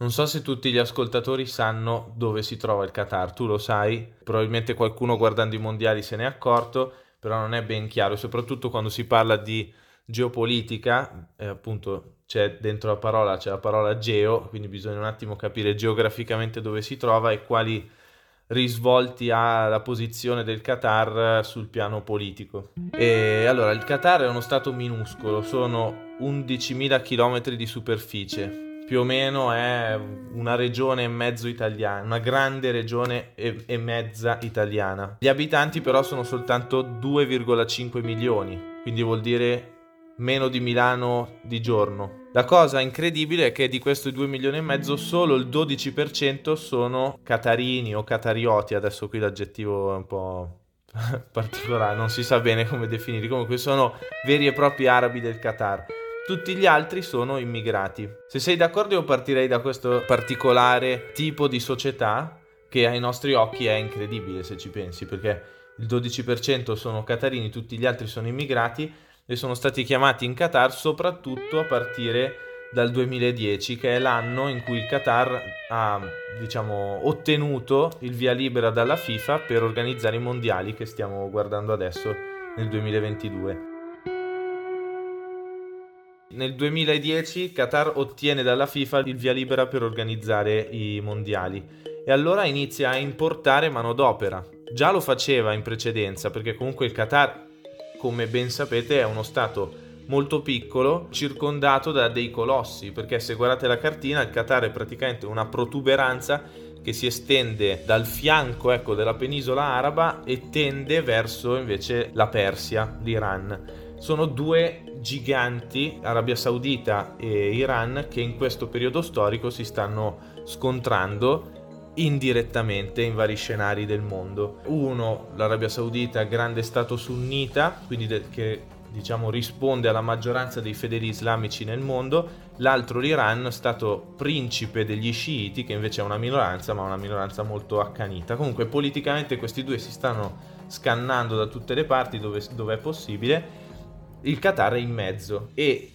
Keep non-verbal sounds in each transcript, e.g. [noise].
Non so se tutti gli ascoltatori sanno dove si trova il Qatar, tu lo sai, probabilmente qualcuno guardando i mondiali se n'è accorto, però non è ben chiaro, soprattutto quando si parla di geopolitica, eh, appunto c'è dentro la parola, c'è la parola geo, quindi bisogna un attimo capire geograficamente dove si trova e quali risvolti ha la posizione del Qatar sul piano politico. E allora, il Qatar è uno stato minuscolo, sono 11.000 km di superficie, più o meno è una regione e mezzo italiana, una grande regione e, e, mezza italiana. Gli abitanti però sono soltanto 2,5 milioni, quindi vuol dire meno di Milano di giorno. La cosa incredibile è che di questi 2 milioni e mezzo solo il 12% sono catarini o catarioti, adesso qui l'aggettivo è un po' [laughs] particolare, non si sa bene come definirli, comunque sono veri e propri arabi del Qatar. Tutti gli altri sono immigrati. Se sei d'accordo io partirei da questo particolare tipo di società che ai nostri occhi è incredibile se ci pensi, perché il 12% sono catarini, tutti gli altri sono immigrati e sono stati chiamati in Qatar soprattutto a partire dal 2010, che è l'anno in cui il Qatar ha diciamo, ottenuto il via libera dalla FIFA per organizzare i mondiali che stiamo guardando adesso nel 2022. Nel 2010 Qatar ottiene dalla FIFA il via libera per organizzare i mondiali e allora inizia a importare manodopera. Già lo faceva in precedenza perché comunque il Qatar, come ben sapete, è uno stato molto piccolo, circondato da dei colossi, perché se guardate la cartina il Qatar è praticamente una protuberanza che si estende dal fianco ecco, della penisola araba e tende verso invece la Persia, l'Iran sono due giganti, Arabia Saudita e Iran, che in questo periodo storico si stanno scontrando indirettamente in vari scenari del mondo. Uno, l'Arabia Saudita, grande stato sunnita, quindi de- che diciamo risponde alla maggioranza dei fedeli islamici nel mondo, l'altro l'Iran, stato principe degli sciiti, che invece è una minoranza, ma una minoranza molto accanita. Comunque politicamente questi due si stanno scannando da tutte le parti dove, dove è possibile il Qatar è in mezzo e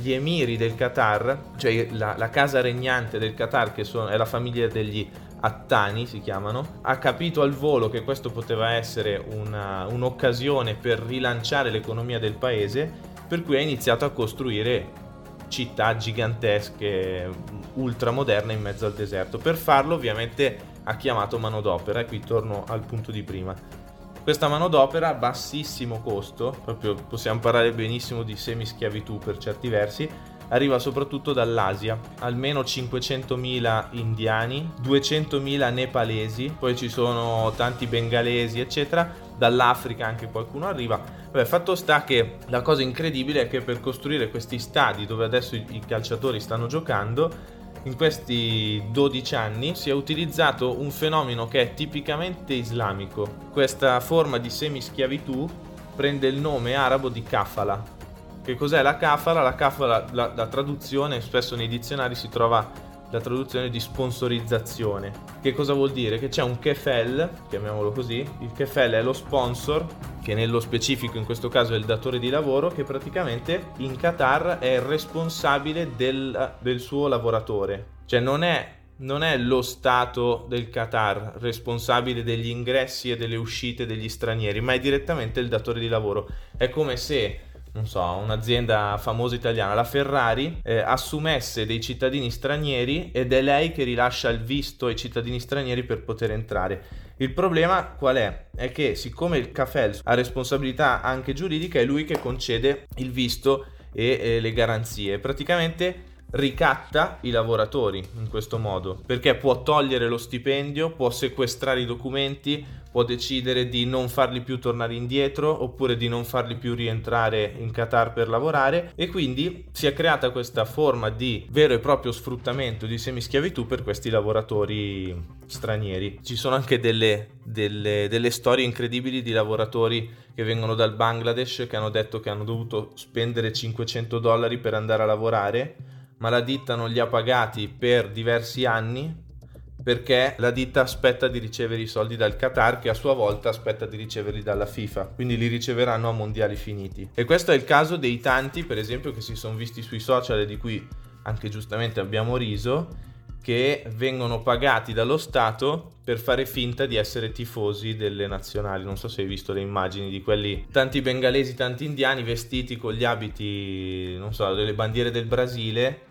gli emiri del Qatar, cioè la, la casa regnante del Qatar, che sono, è la famiglia degli Attani, si chiamano, ha capito al volo che questo poteva essere una, un'occasione per rilanciare l'economia del paese, per cui ha iniziato a costruire città gigantesche, ultramoderne in mezzo al deserto. Per farlo ovviamente ha chiamato manodopera e qui torno al punto di prima questa manodopera a bassissimo costo, proprio possiamo parlare benissimo di semischiavitù per certi versi, arriva soprattutto dall'Asia, almeno 500.000 indiani, 200.000 nepalesi, poi ci sono tanti bengalesi, eccetera, dall'Africa anche qualcuno arriva. Vabbè, fatto sta che la cosa incredibile è che per costruire questi stadi dove adesso i, calciatori stanno giocando in questi 12 anni si è utilizzato un fenomeno che è tipicamente islamico. Questa forma di semischiavitù prende il nome arabo di kafala. Che cos'è la kafala? La kafala, la, la traduzione, spesso nei dizionari si trova la traduzione di sponsorizzazione. Che cosa vuol dire? Che c'è un kefel, chiamiamolo così, il kefel è lo sponsor, che nello specifico in questo caso è il datore di lavoro, che praticamente in Qatar è responsabile del, del suo lavoratore. Cioè non è non è lo Stato del Qatar responsabile degli ingressi e delle uscite degli stranieri, ma è direttamente il datore di lavoro. È come se non so, un'azienda famosa italiana, la Ferrari, eh, assumesse dei cittadini stranieri ed è lei che rilascia il visto ai cittadini stranieri per poter entrare. Il problema qual è? È che siccome il CAFEL ha responsabilità anche giuridica, è lui che concede il visto e eh, le garanzie. Praticamente ricatta i lavoratori in questo modo perché può togliere lo stipendio, può sequestrare i documenti, può decidere di non farli più tornare indietro oppure di non farli più rientrare in Qatar per lavorare e quindi si è creata questa forma di vero e proprio sfruttamento di semischiavitù per questi lavoratori stranieri. Ci sono anche delle, delle, delle storie incredibili di lavoratori che vengono dal Bangladesh che hanno detto che hanno dovuto spendere 500 dollari per andare a lavorare ma la ditta non li ha pagati per diversi anni perché la ditta aspetta di ricevere i soldi dal Qatar che a sua volta aspetta di riceverli dalla FIFA, quindi li riceveranno a mondiali finiti. E questo è il caso dei tanti, per esempio, che si sono visti sui social e di cui anche giustamente abbiamo riso, che vengono pagati dallo Stato per fare finta di essere tifosi delle nazionali. Non so se hai visto le immagini di quelli, tanti bengalesi, tanti indiani vestiti con gli abiti, non so, delle bandiere del Brasile.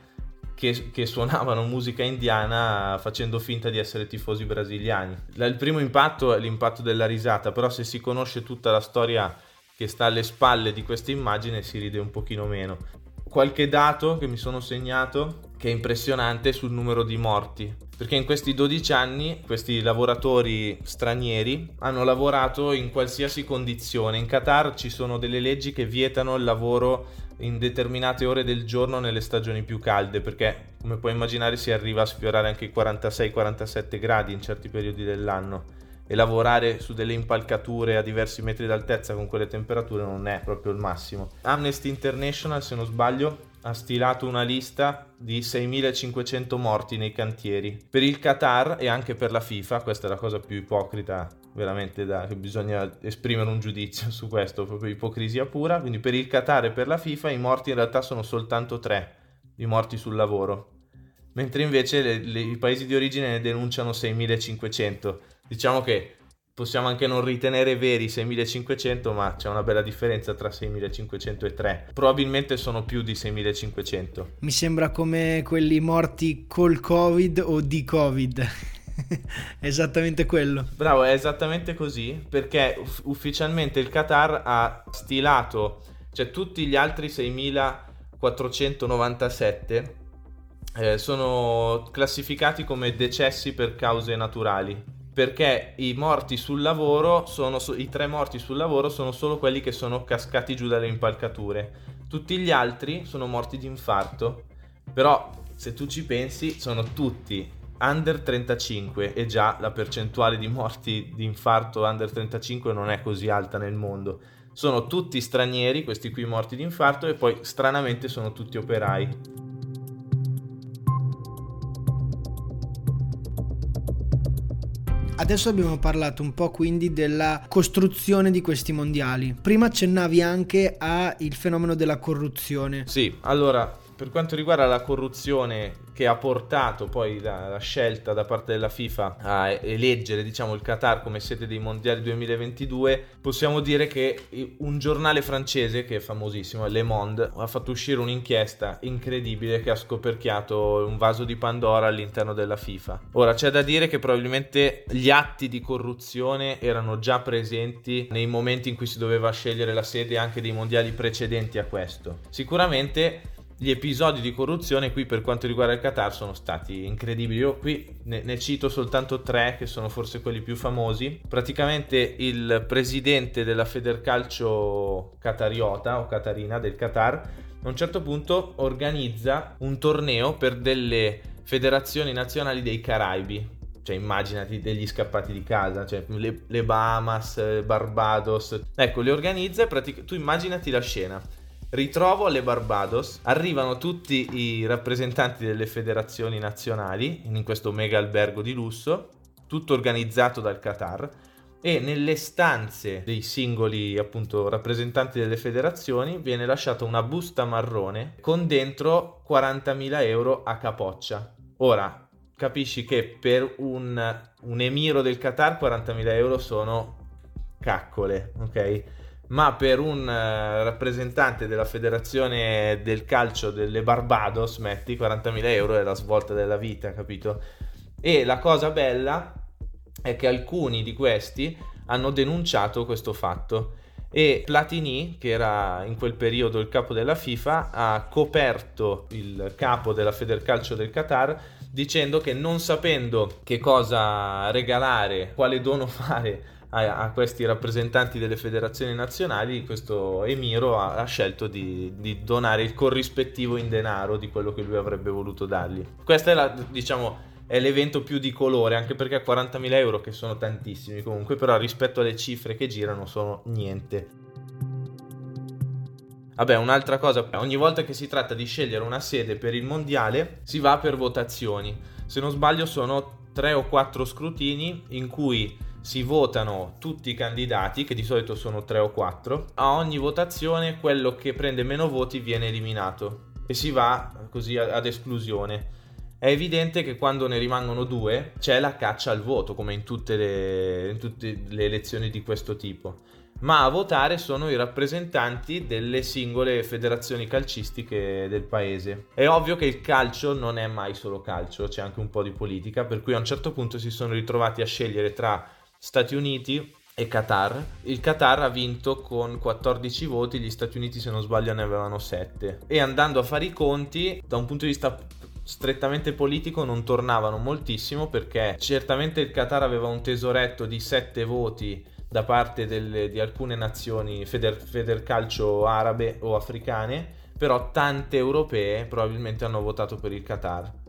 Che, che, suonavano musica indiana facendo finta di essere tifosi brasiliani. Il primo impatto è l'impatto della risata, però se si conosce tutta la storia che sta alle spalle di questa immagine si ride un pochino meno. Qualche dato che mi sono segnato che è impressionante sul numero di morti, perché in questi 12 anni questi lavoratori stranieri hanno lavorato in qualsiasi condizione. In Qatar ci sono delle leggi che vietano il lavoro in determinate ore del giorno nelle stagioni più calde, perché come puoi immaginare si arriva a sfiorare anche i 46-47 gradi in certi periodi dell'anno e lavorare su delle impalcature a diversi metri d'altezza con quelle temperature non è proprio il massimo. Amnesty International, se non sbaglio, ha stilato una lista di 6.500 morti nei cantieri. Per il Qatar e anche per la FIFA, questa è la cosa più ipocrita veramente da, che bisogna esprimere un giudizio su questo, proprio ipocrisia pura. Quindi per il Qatar e per la FIFA i morti in realtà sono soltanto 3, i morti sul lavoro. Mentre invece le, le, i paesi di origine ne denunciano 6.500. Diciamo che possiamo anche non ritenere veri 6500, ma c'è una bella differenza tra 6500 e 3. Probabilmente sono più di 6500. Mi sembra come quelli morti col Covid o di Covid. [laughs] esattamente quello. Bravo, è esattamente così, perché ufficialmente il Qatar ha stilato, cioè tutti gli altri 6497 eh, sono classificati come decessi per cause naturali perché i morti sul lavoro sono i tre morti sul lavoro sono solo quelli che sono cascati giù dalle impalcature. Tutti gli altri sono morti di infarto. Però se tu ci pensi sono tutti under 35 e già la percentuale di morti di infarto under 35 non è così alta nel mondo. Sono tutti stranieri, questi qui morti di infarto e poi stranamente sono tutti operai. Adesso abbiamo parlato un po' quindi della costruzione di questi mondiali. Prima accennavi anche al fenomeno della corruzione. Sì, allora per quanto riguarda la corruzione che ha portato poi la, la, scelta da parte della FIFA a eleggere diciamo, il Qatar come sede dei mondiali 2022, possiamo dire che un giornale francese che è famosissimo, Le Monde, ha fatto uscire un'inchiesta incredibile che ha scoperchiato un vaso di Pandora all'interno della FIFA. Ora c'è da dire che probabilmente gli atti di corruzione erano già presenti nei momenti in cui si doveva scegliere la sede anche dei mondiali precedenti a questo. Sicuramente gli episodi di corruzione qui per quanto riguarda il Qatar sono stati incredibili. Io qui ne, ne, cito soltanto tre che sono forse quelli più famosi. Praticamente il presidente della Federcalcio Qatariota o Qatarina del Qatar a un certo punto organizza un torneo per delle federazioni nazionali dei Caraibi. Cioè, immaginati degli scappati di casa, cioè le, le Bahamas, Barbados. Ecco, le organizza e pratic- tu immaginati la scena ritrovo alle Barbados, arrivano tutti i rappresentanti delle federazioni nazionali in questo mega albergo di lusso, tutto organizzato dal Qatar e nelle stanze dei singoli appunto rappresentanti delle federazioni viene lasciata una busta marrone con dentro 40.000 euro a capoccia. Ora capisci che per un, un emiro del Qatar 40.000 euro sono caccole, ok? Ma per un uh, rappresentante della federazione del calcio delle Barbados, metti 40.000 euro è la svolta della vita, capito? E la cosa bella è che alcuni di questi hanno denunciato questo fatto e Platini, che era in quel periodo il capo della FIFA, ha coperto il capo della Federcalcio del Qatar dicendo che non sapendo che cosa regalare, quale dono [laughs] fare a, a, questi rappresentanti delle federazioni nazionali, questo Emiro ha, ha scelto di, di, donare il corrispettivo in denaro di quello che lui avrebbe voluto dargli. Questo è, la, diciamo, è l'evento più di colore, anche perché 40.000 euro, che sono tantissimi comunque, però rispetto alle cifre che girano sono niente. Vabbè, un'altra cosa, ogni volta che si tratta di scegliere una sede per il mondiale, si va per votazioni. Se non sbaglio sono 3 o 4 scrutini in cui si votano tutti i candidati, che di solito sono 3 o 4. A ogni votazione quello che prende meno voti viene eliminato e si va così ad esclusione. è evidente che quando ne rimangono due c'è la caccia al voto, come in tutte le, in tutte le elezioni di questo tipo. Ma a votare sono i rappresentanti delle singole federazioni calcistiche del paese. È ovvio che il calcio non è mai solo calcio, c'è anche un po' di politica, per cui a un certo punto si sono ritrovati a scegliere tra Stati Uniti e Qatar. Il Qatar ha vinto con 14 voti, gli Stati Uniti se non sbaglio ne avevano 7. E andando a fare i conti, da un punto di vista strettamente politico non tornavano moltissimo perché certamente il Qatar aveva un tesoretto di 7 voti da parte delle, di alcune nazioni feder, federcalcio arabe o africane, però tante europee probabilmente hanno votato per il Qatar.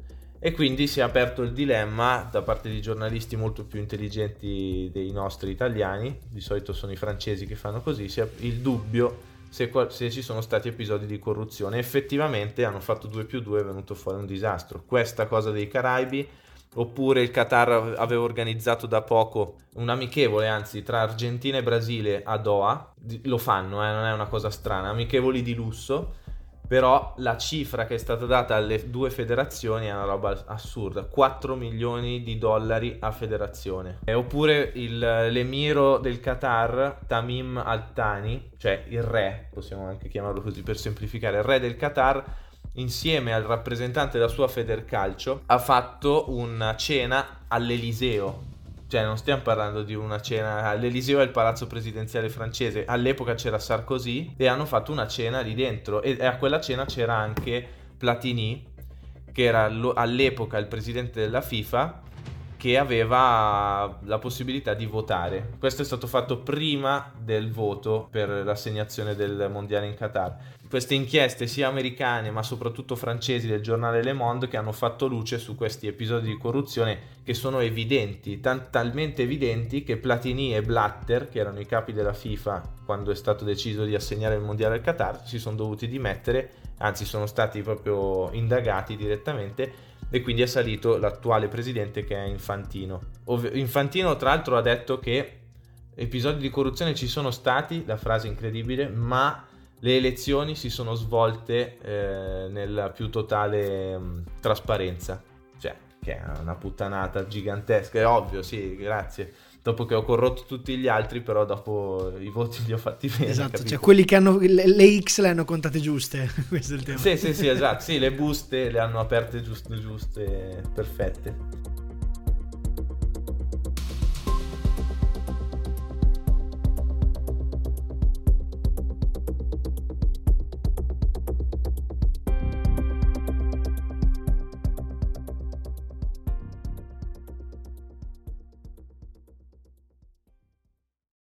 E quindi si è aperto il dilemma da parte di giornalisti molto più intelligenti dei nostri italiani, di solito sono i francesi che fanno così, il dubbio se, se, ci sono stati episodi di corruzione. Effettivamente hanno fatto 2 più 2 è venuto fuori un disastro. Questa cosa dei Caraibi, oppure il Qatar aveva organizzato da poco un amichevole, anzi, tra Argentina e Brasile a Doha. Lo fanno, eh, non è una cosa strana, amichevoli di lusso però la cifra che è stata data alle due federazioni è una roba assurda, 4 milioni di dollari a federazione. E oppure il, l'emiro del Qatar, Tamim Al-Thani, cioè il re, possiamo anche chiamarlo così per semplificare, il re del Qatar, insieme al rappresentante della sua Federcalcio, ha fatto una cena all'Eliseo, cioè, non stiamo parlando di una cena. L'Eliseo è il palazzo presidenziale francese. All'epoca c'era Sarkozy e hanno fatto una cena lì dentro. E a quella cena c'era anche Platini, che era all'epoca il presidente della FIFA, che aveva la possibilità di votare. Questo è stato fatto prima del voto per l'assegnazione del mondiale in Qatar queste inchieste sia americane ma soprattutto francesi del giornale Le Monde che hanno fatto luce su questi episodi di corruzione che sono evidenti, t- talmente evidenti che Platini e Blatter, che erano i capi della FIFA quando è stato deciso di assegnare il mondiale al Qatar, si sono dovuti dimettere, anzi sono stati proprio indagati direttamente e quindi è salito l'attuale presidente che è Infantino. Ov- Infantino tra l'altro ha detto che episodi di corruzione ci sono stati, la frase incredibile, ma le elezioni si sono svolte eh, nella più totale mh, mm, trasparenza. Cioè, che è una puttanata gigantesca, è ovvio, sì, grazie. Dopo che ho corrotto tutti gli altri, però dopo i voti li ho fatti bene. Esatto, cioè quelli che hanno le, le, X le hanno contate giuste, [laughs] questo è il tema. Sì, sì, sì, esatto, sì, le buste le hanno aperte giuste, giuste, perfette.